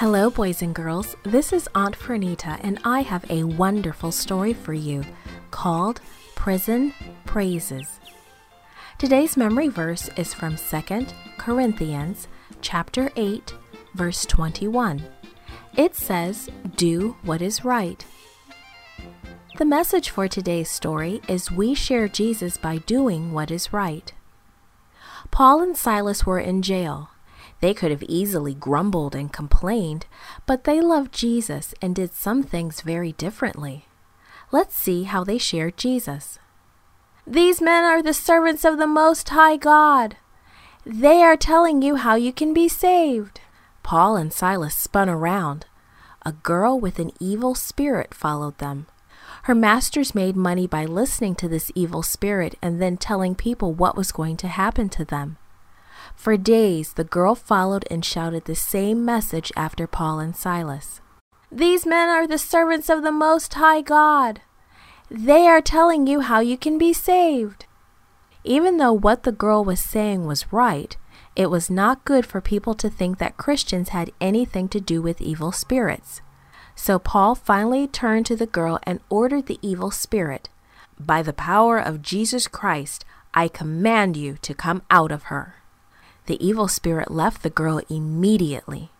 Hello, boys and girls. This is Aunt Fernita, and I have a wonderful story for you called Prison Praises. Today's memory verse is from 2 Corinthians chapter 8, verse 21. It says, "Do what is right." The message for today's story is we share Jesus by doing what is right. Paul and Silas were in jail. They could have easily grumbled and complained, but they loved Jesus and did some things very differently. Let's see how they shared Jesus. These men are the servants of the Most High God. They are telling you how you can be saved. Paul and Silas spun around. A girl with an evil spirit followed them. Her masters made money by listening to this evil spirit and then telling people what was going to happen to them. For days, the girl followed and shouted the same message after Paul and Silas. These men are the servants of the Most High God. They are telling you how you can be saved. Even though what the girl was saying was right, it was not good for people to think that Christians had anything to do with evil spirits. So Paul finally turned to the girl and ordered the evil spirit, By the power of Jesus Christ, I command you to come out of her. The evil spirit left the girl immediately,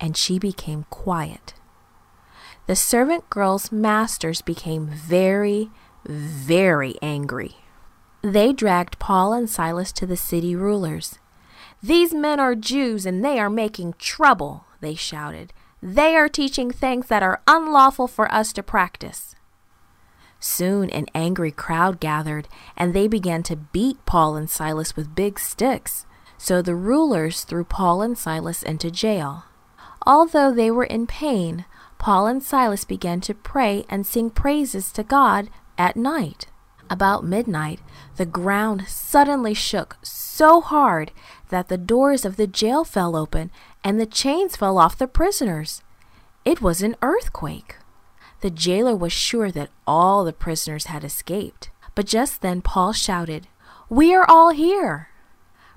and she became quiet. The servant girl's masters became very, very angry. They dragged Paul and Silas to the city rulers. These men are Jews and they are making trouble, they shouted. They are teaching things that are unlawful for us to practice. Soon an angry crowd gathered, and they began to beat Paul and Silas with big sticks. So the rulers threw Paul and Silas into jail. Although they were in pain, Paul and Silas began to pray and sing praises to God at night. About midnight, the ground suddenly shook so hard that the doors of the jail fell open and the chains fell off the prisoners. It was an earthquake. The jailer was sure that all the prisoners had escaped. But just then Paul shouted, We are all here!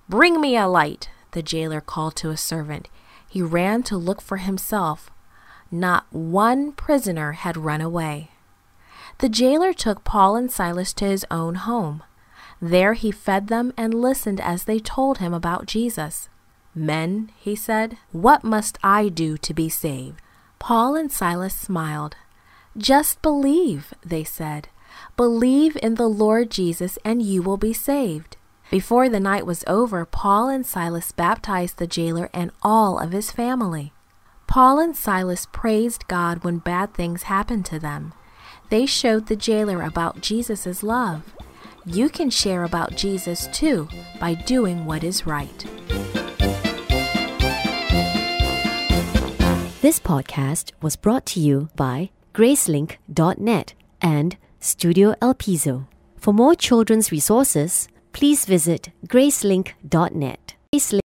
Bring me a light, the jailer called to a servant. He ran to look for himself. Not one prisoner had run away. The jailer took Paul and Silas to his own home. There he fed them and listened as they told him about Jesus. Men, he said, what must I do to be saved? Paul and Silas smiled. Just believe, they said. Believe in the Lord Jesus and you will be saved. Before the night was over, Paul and Silas baptized the jailer and all of his family. Paul and Silas praised God when bad things happened to them. They showed the jailer about Jesus' love. You can share about Jesus too by doing what is right. This podcast was brought to you by Gracelink.net and Studio El Piso. For more children's resources, please visit gracelink.net. Gracelink